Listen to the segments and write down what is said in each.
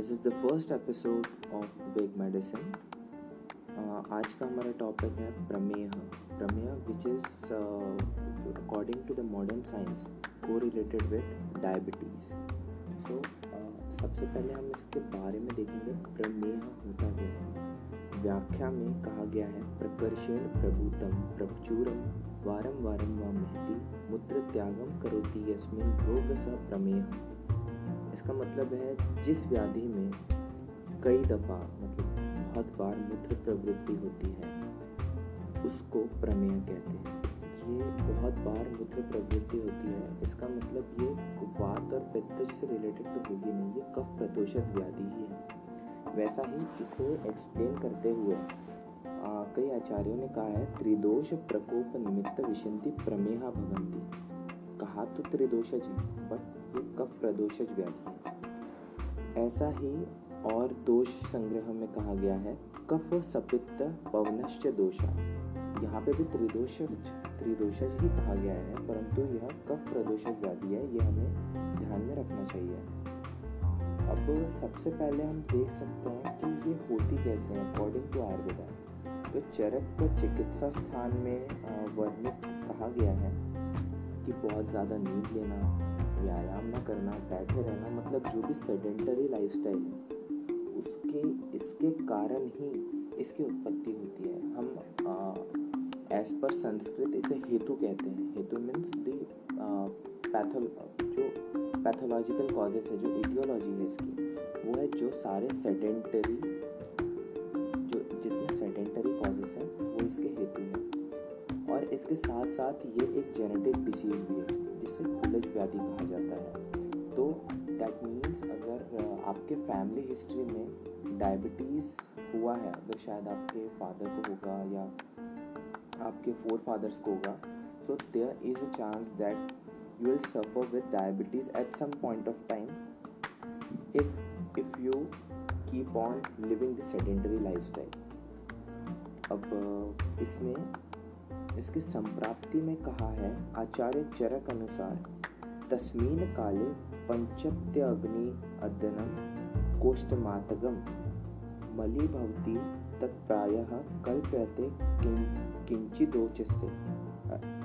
This is the first episode of big medicine आज का हमारा टॉपिक है प्रमेह। Prameha which is according to the modern science को related with diabetes so सबसे पहले हम इसके बारे में देखेंगे प्रमेह होता क्या है। व्याख्या में कहा गया है, प्रकर्षेण प्रभुतम प्रचुरम वारम वारम व महति मूत्र त्यागम करोति यस्मिन रोग स प्रमेह। इसका मतलब है जिस व्याधि में कई दफ़ा मतलब बहुत बार मूत्र प्रवृत्ति होती है उसको प्रमेह कहते हैं। ये बहुत बार मूत्र प्रवृत्ति होती है इसका मतलब ये वात और पित्त से रिलेटेड तो होगी नहीं ये कफ प्रदोषक व्याधि ही है। वैसा ही इसे एक्सप्लेन करते हुए आ, कई आचार्यों ने कहा है त्रिदोष प्रकोप निमित्त विशंति प्रमेहा भवंती। कहा तो त्रिदोषज है बट कफ प्रदोषज व्याधि। ऐसा ही और दोष संग्रह में कहा गया है, कफ सपित्त पवनश्च दोषा। यहाँ पे भी त्रिदोषज त्रिदोषज ही कहा गया है, परंतु यह कफ प्रदोषक व्याधि है, ये हमें ध्यान में रखना चाहिए। अब सबसे पहले हम देख सकते हैं कि ये होती कैसे है अकॉर्डिंग टू आयुर्वेदा तो चरक को चिकित्सा स्थान में वर्णित कहा गया है कि बहुत ज़्यादा नींद लेना व्यायाम ना करना, बैठे रहना मतलब जो भी सेडेंटरी लाइफस्टाइल है, उसके, इसके कारण ही इसकी उत्पत्ति होती है। हम एज पर संस्कृत इसे हेतु कहते हैं। हेतु मीन्स दी पैथो जो पैथोलॉजिकल कॉजेस है, जो इटियोलॉजी है इसकी, वो है जो सारे सेडेंटरी जो जितने सेडेंटरी कॉजेस हैं, वो इसके हेतु हैं। और इसके साथ साथ ये एक जेनेटिक डिसीज़ भी है। जिसे कुलज व्याधि कहा जाता है। तो दैट मीन्स अगर आपके फैमिली हिस्ट्री में डायबिटीज़ हुआ है, अगर शायद आपके फादर को होगा या आपके फोर फादर्स को होगा so there is a chance that you will suffer with diabetes at some point of time if if you keep on living the sedentary lifestyle अब इसमें इसकी संप्राप्ति में कहा है, आचार्य चरक अनुसार, तस्मीन काले पंचत्य अग्नि अध्ययनम कोष्ठमातगम। मली भवती तत्प्राय कल्प्यते किंचिदोच से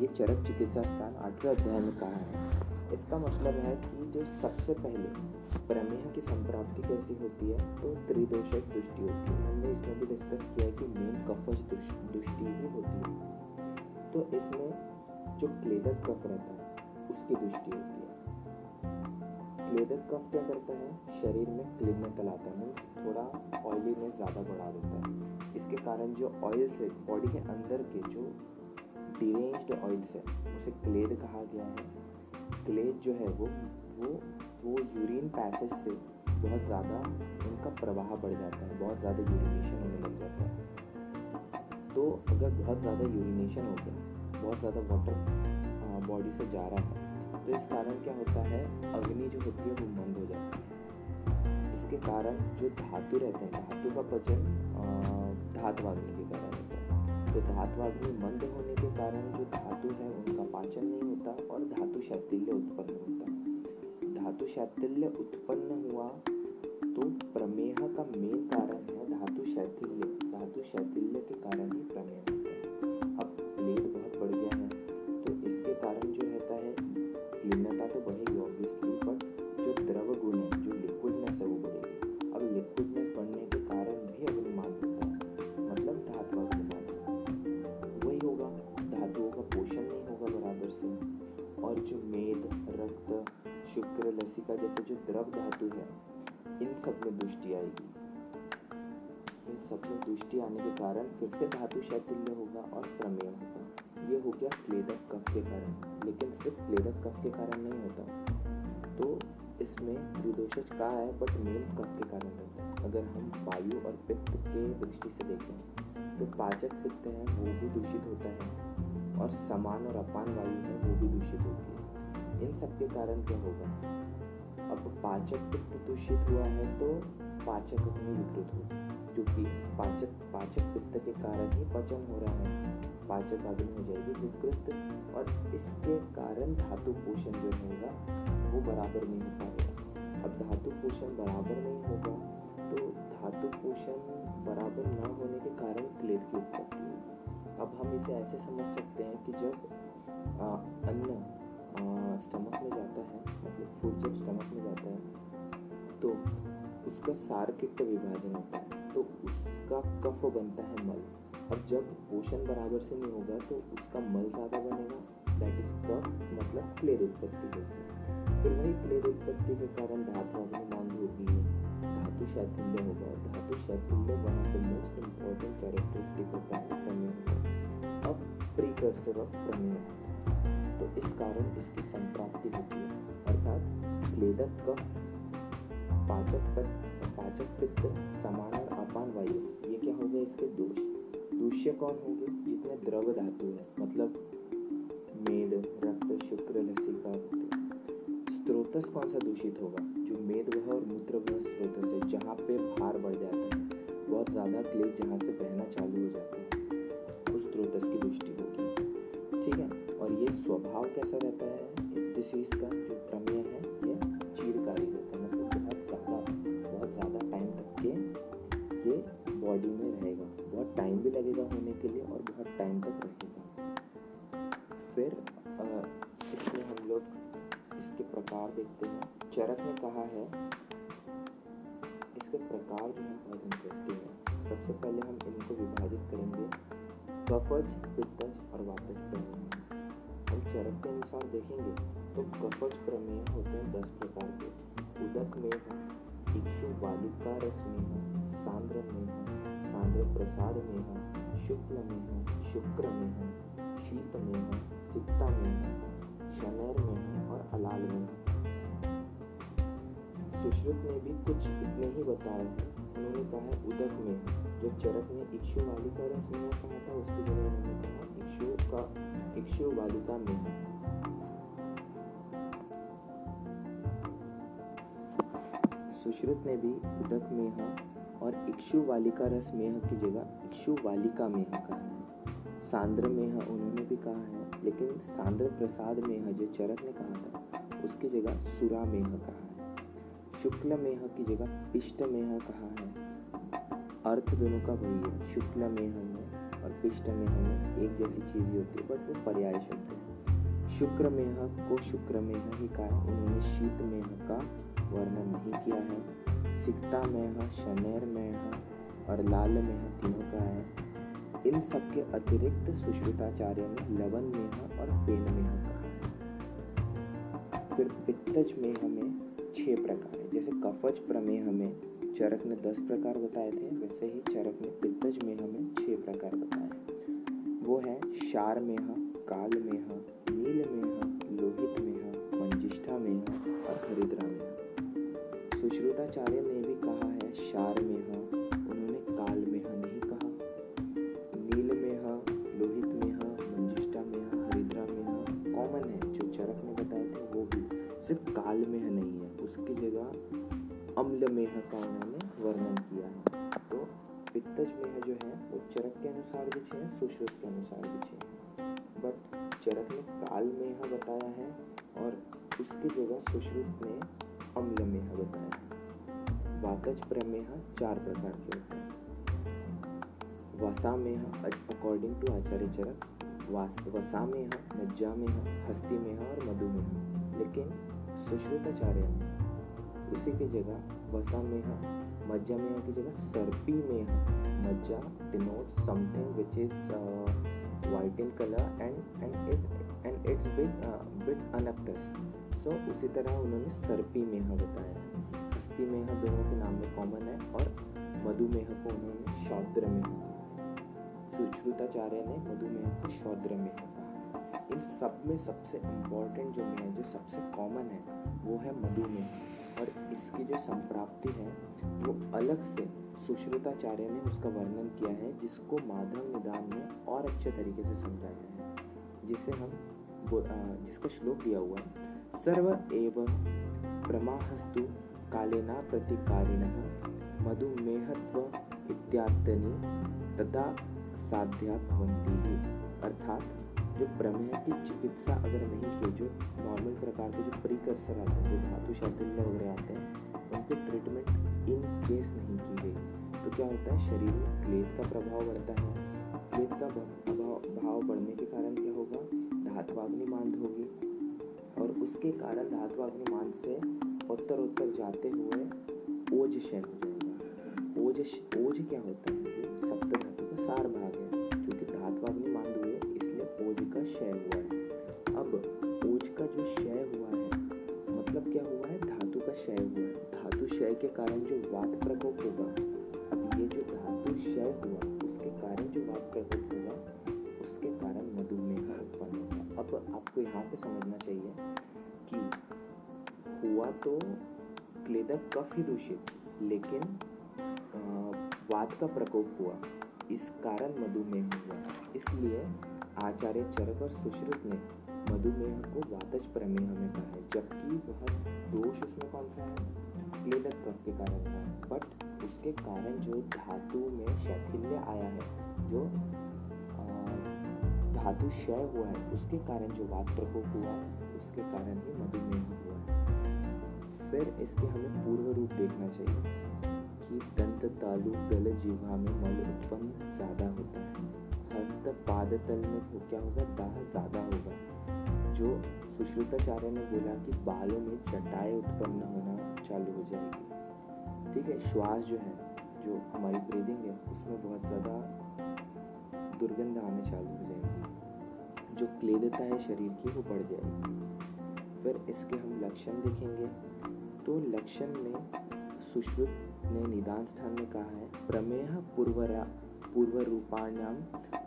ये चरक चिकित्सा स्थान आठवें अध्याय में कहा है। इसका मतलब है कि जो सबसे पहले प्रमेह की संप्राप्ति कैसी होती है तो त्रिदोषक दृष्टि होती है। हमने इसमें भी डिस्कस किया है कि मेन कफज दृष्टि ही होती है। तो इसमें जो क्लेदर कफ रहता है, उसकी दृष्टि होती है। क्लेदर कफ क्या करता है? शरीर में क्लीननेस लाता है मीन्स थोड़ा ऑयलीनेस ज़्यादा बढ़ा देता है। इसके कारण जो ऑयल्स है बॉडी के अंदर के जो डिरेंज्ड ऑयल्स है, उसे क्लेद कहा गया है। क्लेद जो है वो वो वो यूरिन पैसेज से बहुत ज़्यादा उनका प्रवाह बढ़ जाता है, बहुत ज़्यादा यूरिनेशन होने लग जाता है। तो अगर बहुत ज़्यादा यूरिनेशन हो गया बहुत ज़्यादा वाटर बॉडी से जा रहा है तो इस कारण क्या होता है, अग्नि जो होती है वो मंद हो जाती है। इसके कारण जो धातु रहते हैं, धातु का पचन धातवाग्नि के कारण होता है। तो धातवाग्नि मंद होने के कारण जो धातु है, उनका पाचन नहीं होता और धातु शैथिल्य उत्पन्न होता धातु शैथिल्य उत्पन्न हुआ तो प्रमेह का मेन कारण है धातु शैथिल्य धातु शैथिल्य के कारण के कारण, लेकिन सिर्फ़ क्लेदक कफ के कारण नहीं होता। तो इसमें त्रिदोषज कहा है बट मेन कफ के कारण होता है। अगर हम वायु और पित्त के दृष्टि से देखें तो पाचक पित्त है, वो भी दूषित होता है, और समान और अपान वायु है, वो भी दूषित होती है। इन सब के कारण क्या होगा? अब पाचक पित्त दूषित हुआ है तो पाचक अग्नि विकृत होगी। क्योंकि पाचक पाचक पित्त के कारण ही पचन हो रहा है। पाचक अग्नि हो जाएगी विकृत और इसके कारण धातु पोषण जो होगा, वो बराबर नहीं हो पाएगा। अब धातु पोषण बराबर नहीं होगा तो धातु पोषण बराबर न होने के कारण क्लेद की उत्पत्ति होगी। अब हम इसे ऐसे समझ सकते हैं कि जब अन्न स्टमक में जाता है मतलब फ़ूड जब स्टमक में जाता है तो उसका सारकिट विभाजन होता है। तो उसका कफ बनता है मल। अब जब पोषण बराबर से नहीं होगा तो उसका मल ज़्यादा बनेगा। दैट इज़ कफ मतलब क्लेद उत्पत्ति होगी फिर वही क्लेद उत्पत्ति के कारण धातु अग्नि मांग होगी। धातु शैथिल्य होगा धातु शैथिल्य वहाँ पे मोस्ट इम्पोर्टेंट कैरेक्टरिस्टिक होता है। प्रमेय अब प्रीकर्सर ऑफ़ प्रमेय तो इस कारण इसकी संप्राप्ति होती है। अर्थात क्लेदक कफ पाचक पाचक पित्त समान और अपान वायु। ये क्या हो गए इसके दोष? दूष्य कौन होंगे? जितने द्रव धातु है मतलब मेद, रक्त, शुक्र, लसिका स्रोतस कौन सा दूषित होगा? जो मेद वह और मूत्र वह स्रोतस है, जहाँ पे भार बढ़ जाता है। बहुत ज़्यादा क्लेश जहाँ से बहना चालू हो जाता है। उस स्रोतस की दृष्टि होगी। ठीक है? और ये स्वभाव कैसा रहता है? इस डिसीज का प्रकार जो है बहुत इंटरेस्टिंग है। सबसे पहले हम इनको विभाजित करेंगे। कफज, पित्तज और वातज प्रमेय। हम चरक के अनुसार देखेंगे तो कफज प्रमेय होते हैं दस प्रकार के। उदक में है इक्षु बालिका रस में है, सांद्र में है, सांद्र प्रसाद में है, शुक्ल में है, शुक्र में है, शीत में है, सिक्ता में है, शनैर में है और अलाल में सुश्रुत ने भी कुछ इतने ही बताया है उन्होंने कहा, उदक में। जो चरक ने इक्षु वालिका रस में कहा था, उसकी जगह उन्होंने कहा, इक्षु का, इक्षु वालिका में सुश्रुत ने भी उदक में और इक्षु वालिका रस मेह की जगह इक्षु वालिका मेह कहा है। सांद्र मेह उन्होंने भी कहा है, लेकिन सांद्र प्रसाद मेह जो चरक ने कहा था, उसकी जगह सुरा मेह कहा है। शुक्ल मेह की जगह पिष्ट मेह कहा है। अर्थ दोनों का वही है। शुक्ल मेह में और पिष्ट मेह में एक जैसी चीज़ ही होती है, बट वो पर्याय शब्द है। शुक्र मेह को शुक्र मेह ही कहा उन्होंने शीत मेह का वर्णन नहीं किया है। सिकता मेह, शनेर मेह और लाल मेह तीनों का है। इन सब के अतिरिक्त सुश्रुताचार्य ने लवन मेह और पेन मेह कहा फिर पित्तज मेह में छह प्रकार जैसे कफज प्रमेह में चरक ने दस प्रकार बताए थे, वैसे ही चरक ने पित्तज मेह में छह प्रकार बताए वो है शार मेह, काल मेह, नील मेह, लोहित मेह, मंजिष्ठा मेह और हरिद्रा मेह। सुश्रुताचार्य ने भी कहा है शार मेह सिर्फ़ काल में है, जो चरक ने बताए थे, वो भी सिर्फ़ कालमेह नहीं। है उसकी जगह अम्ल मेह का उन्होंने वर्णन किया है। तो पित्तज मेह जो है, वो चरक के अनुसार भी छे, सुश्रुत के अनुसार भी छे। बट चरक ने काल मेह बताया है और उसकी जगह सुश्रुत ने अम्ल मेह बताया है। वातज प्रमेह चार प्रकार के होते हैं। वसा मेह अकॉर्डिंग टू आचार्य चरक, वसा मेह मज्जा मेह हस्ती मेह और मधुमेह लेकिन सुश्रुताचार्य उसी की जगह वसा में है, मज्जा में की जगह सर्पी में है। Majja denote something which is white in colour and and is and it's bit bit unctuous so उसी तरह उन्होंने सर्पी मेह बताया। हस्ती मेह दोनों के नाम में कॉमन है और मधुमेह को उन्होंने शौद्र में सुश्रुताचार्य ने मधुमेह को शौद्र में इन सब में सबसे इम्पोर्टेंट जो में जो सबसे कॉमन है, वो है मधुमेह और इसकी जो संप्राप्ति है, वो अलग से सुश्रुताचार्य ने उसका वर्णन किया है, जिसको माधव निदान में और अच्छे तरीके से समझाया है। जिसे हम जिसका श्लोक दिया हुआ है, सर्व एव प्रमाहस्तु कालेना प्रतिकारिण मधुमेहत्व इत्यादि तदा साध्या भवंती अर्थात जो प्रमेह की चिकित्सा अगर नहीं की जो नॉर्मल प्रकार के जो प्रीकर्सर आते हैं, जो धातु शैथिल्य वगैरह आते हैं, उनके ट्रीटमेंट इन केस नहीं की गई। तो क्या होता है? शरीर में क्लेद का प्रभाव बढ़ता है। क्लेद का प्रभाव, भाव बढ़ने के कारण क्या होगा? धातुवाग्नि मांद होगी। और उसके कारण धातुवाग्नि मांद से उत्तर उत्तर जाते हुए ओज क्षय हो जाएगा। ओज ओज क्या होता है? सप्त धातु का सार भाग है। क्षय हुआ है। अब ओज का जो क्षय हुआ है मतलब क्या हुआ है? धातु का क्षय हुआ है। धातु क्षय के कारण जो वात प्रकोप होगा, अब ये जो धातु क्षय हुआ, उसके कारण जो वात प्रकोप होगा, उसके कारण मधुमेह उत्पन्न होगा। अब आपको यहाँ पे समझना चाहिए कि हुआ तो क्लेदक कफ ही दूषित, लेकिन वात का प्रकोप हुआ। इस कारण मधुमेह हुआ। इसलिए आचार्य चरक और सुश्रुत ने मधुमेह को वातज प्रमेह में कहा है, जबकि वह दोष उसमें कौन सा है? क्लेदक कफ के कारण था। बट उसके कारण जो धातु में शैथिल्य आया है, जो धातु क्षय हुआ है, उसके कारण जो वात प्रकोप हुआ, उसके कारण ही मधुमेह हुआ है। फिर इसके हमें पूर्व रूप देखना चाहिए कि दंत तालु गल जीवा में मल उत्पन्न ज़्यादा होता है। हस्त पाद तल में हो क्या होगा? दाह ज़्यादा होगा। जो सुश्रुताचार्य ने बोला कि बालों में चटाई उत्पन्न होना चालू हो जाएगी। ठीक है, श्वास जो है, जो हमारी ब्रीदिंग है, उसमें बहुत ज़्यादा दुर्गंध आने चालू हो जाएगी। जो क्लेदता है शरीर की, वो बढ़ जाएगी। फिर इसके हम लक्षण देखेंगे। तो लक्षण में सुश्रुत ने निदान स्थान में कहा है, प्रमेह पूर्वरा पूर्व रूपाणाम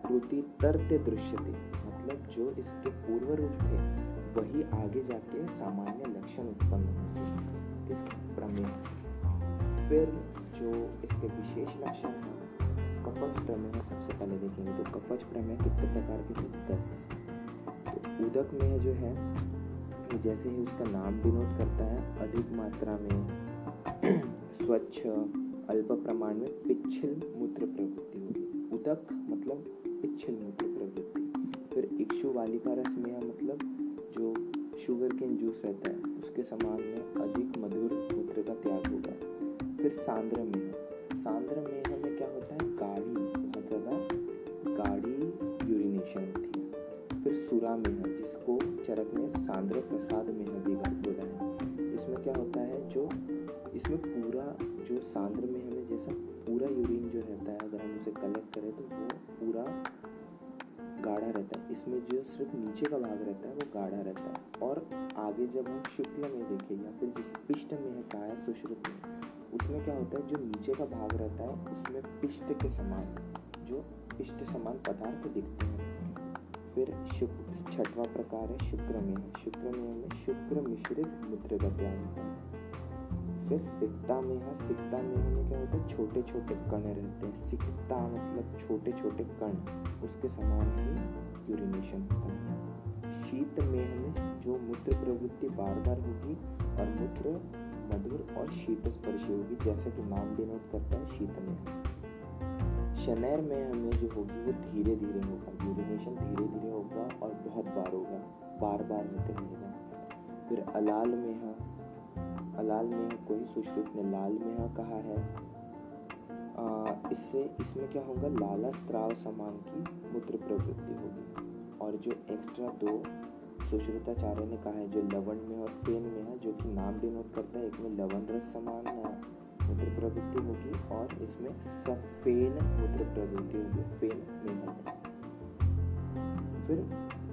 कृति तरते दृश्यते। मतलब जो इसके पूर्व रूप थे, वही आगे जाके सामान्य लक्षण उत्पन्न होते किसके? प्रमेह फिर जो इसके विशेष लक्षण हैं कफच प्रमेह सबसे पहले देखेंगे। तो कफच प्रमेह कितने प्रकार के थे? दस। तो उदक में जो है जैसे ही उसका नाम डिनोट करता है, अधिक मात्रा में स्वच्छ अल्प प्रमाण में पिछल मूत्र प्रवृत्ति होगी। उदक मतलब पिछल मूत्र प्रवृत्ति। फिर इक्षु वालिका रस में मतलब जो शुगर केन जूस रहता है, उसके समान में अधिक मधुर मूत्र का त्याग होगा। फिर सांद्र में सांद्र में हमें क्या होता है? गाढ़ी, बहुत ज़्यादा गाढ़ी यूरिनेशन होती है। फिर सुरा में है, जिसको चरक ने सांद्र प्रसाद में भी बोला है। इसमें क्या होता है? जो इसमें पूरा जो सांद्र में हमें जैसा पूरा यूरिन जो रहता है, अगर हम उसे कलेक्ट करें तो वो पूरा गाढ़ा रहता है। इसमें जो सिर्फ़ नीचे का भाग रहता है, वो गाढ़ा रहता है। और आगे जब हम शुक्ल में देखें, या फिर जिस पिष्ट में है है सुश्रुत में, उसमें क्या होता है, जो नीचे का भाग रहता है, उसमें पिष्ट के समान, जो पिष्ट समान पदार्थ दिखते हैं। फिर शुक्र छठवा प्रकार है शुक्र में शुक्र में हमें शुक्र मिश्रित मूत्र का त्याग होता है? फिर सिक्ता में है सिक्ता में हमें क्या होता है छोटे छोटे कण रहते हैं। सिक्ता मतलब छोटे छोटे कण, उसके समान ही यूरिनेशन होता है। शीत में हमें जो मूत्र प्रवृत्ति बार बार होगी और मूत्र मधुर और शीत स्पर्शी होगी, जैसे कि नाम डिनोट करता है शीत में शनैर में हमें जो होगी, वो धीरे धीरे होगा। यूरिनेशन धीरे धीरे होगा और बहुत बार होगा बार बार होते रहेगा फिर अलाल में है अलाल में कोई सुश्रुत ने लाल में कहा है। इससे, इसमें क्या होगा? लाला स्त्राव समान की मूत्र प्रवृत्ति होगी। और जो एक्स्ट्रा दो सुश्रुताचार्य ने कहा है, जो लवण में और फेन में है, जो कि नाम डिनोट करता है एक में लवण रस समान मूत्र प्रवृत्ति होगी और इसमें सफेन मूत्र प्रवृत्ति होगी फेन में फिर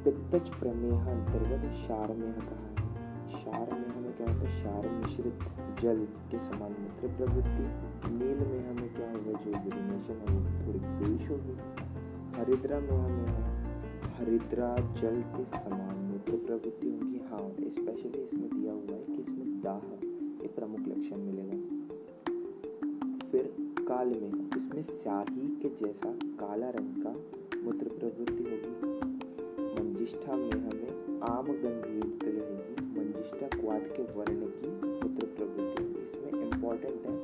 पित्तज प्रमेह अंतर्गत शार में कहा। शार में क्या होता है? क्षार मिश्रित जल के समान मूत्र प्रवृत्ति। नील में हमें क्या होगा? जो यूरिनेशन है, वो थोड़ी तेज होगी। हरिद्रा में हमें हरिद्रा जल के समान मूत्र प्रवृत्ति होगी। हाँ स्पेशली इसमें दिया हुआ है कि इसमें दाह ये प्रमुख लक्षण मिलेगा। फिर काल में, इसमें स्याही के जैसा काला रंग का मूत्र प्रवृत्ति होगी। मंजिष्ठा में हमें आम गंधी रहेगी के वर्ण की मूत्र प्रवृत्ति इसमें इम्पोर्टेंट है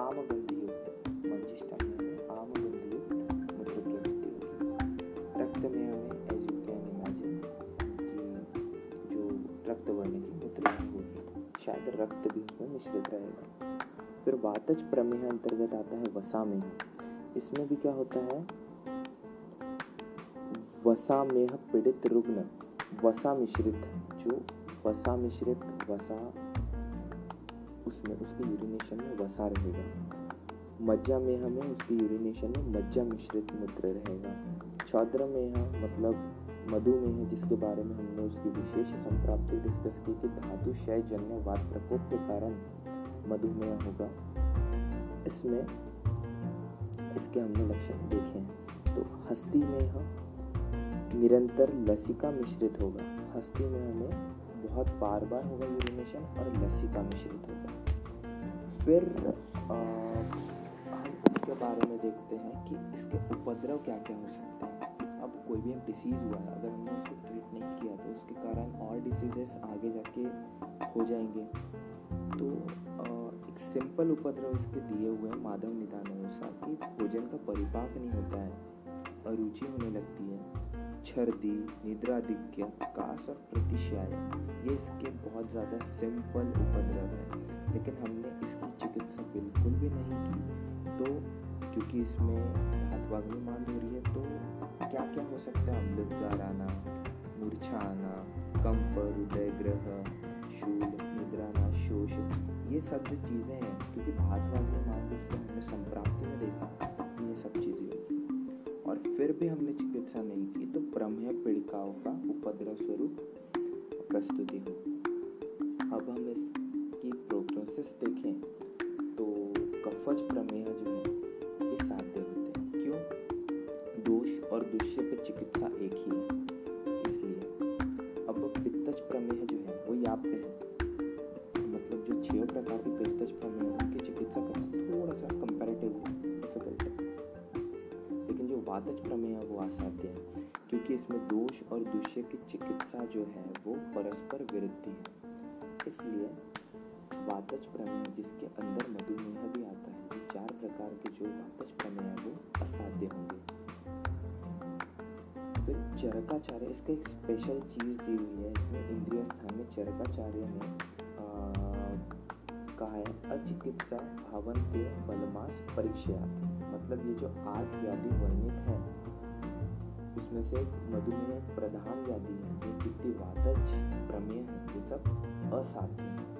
आम गंधी युक्त मंजिष्ठा में आम गंधी युक्त मूत्र प्रवृत्ति होगी रक्त में हमें एज यू कैन इमेजिन रक्त वर्ण की मूत्र होगी शायद रक्त भी उसमें मिश्रित रहेगा। फिर वातज प्रमेह अंतर्गत आता है वसा में इसमें भी क्या होता है? वसा में पीड़ित रुग्ण, वसा मिश्रित जो वसा मिश्रित वसा, उसमें उसके यूरिनेशन में वसा रहेगा। मज्जा में हमें उसके यूरिनेशन में मज्जा मिश्रित मूत्र रहेगा। छात्र में मतलब मधुमेह जिसके बारे में हमने उसकी विशेष संप्राप्ति डिस्कस की कि धातु क्षय जन्य वात प्रकोप के कारण मधुमेह होगा। इसमें, इसके हमने लक्षण देखे हैं। तो हस्ती में हम निरंतर लसिका मिश्रित होगा। हस्ती में हमें बहुत बार बार होगा यूरिनेशन और लस्सी का मिश्रित होगा। फिर आ, इसके बारे में देखते हैं कि इसके उपद्रव क्या क्या हो सकते हैं। अब कोई भी डिसीज़ हुआ है अगर हमने उसको ट्रीट नहीं किया तो उसके कारण और डिसीजेस आगे जाके हो जाएँगे। तो आ, एक सिंपल उपद्रव इसके दिए हुए हैं माधव निदान अनुसार कि भोजन का परिपाक नहीं होता है अरुचि होने लगती है। छर्दी निद्राधिक्य कास और प्रतिशय ये इसके बहुत ज़्यादा सिंपल उपद्रव है। लेकिन हमने इसकी चिकित्सा बिल्कुल भी नहीं की। तो क्योंकि इसमें धातवाग्नि मान हो रही है तो क्या क्या हो सकता है? अमृत आना मूर्छा आना कंप हृदय ग्रह शूल, निद्राना, शोष, ये सब जो चीज़ें हैं, क्योंकि भातवाग्नि मान जिसको हमने संप्राप्ति में देखा, ये सब चीज़ें। और फिर भी हमने चिकित्सा नहीं की प्रमेय पीड़िकाओं का उपद्रव स्वरूप प्रस्तुति हो अब हम इसकी प्रोग्नोसिस देखें तो कफज प्रमेय जो है, ये साध्य होते हैं। क्यों? दोष और दुष्य पे चिकित्सा एक ही है, इसलिए। अब पित्तज प्रमेय जो है, वो याप्य है। मतलब जो छह प्रकार के पित्तज प्रमेय है, उनकी चिकित्सा करना थोड़ा सा कंपैरेटिवली डिफ़िकल्ट है। लेकिन जो वातज प्रमेय है, वो असाध्य है। क्योंकि इसमें दोष और दुष्य की चिकित्सा जो है, वो परस्पर विरुद्ध है। इसलिए वातज प्रमेय, जिसके अंदर मधुमेह भी आता है, ये चार प्रकार के जो वातज प्रमेय है, वो असाध्य होंगे। फिर चरकाचार्य, इसका एक स्पेशल चीज़ दी हुई है, इसमें इंद्रिय स्थान में चरकाचार्य ने कहा है, अचिकित्सा भवन के बलमास परीक्षा मतलब ये जो आठ व्याधि वर्णित है उसमें से मधुमेह प्रधान व्याधि है ये जितनी वातज प्रमेय है ये सब असाध्य है।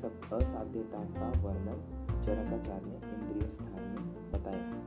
सब असाध्यता का वर्णन चरकाचार्य इंद्रिय स्थान में बताया।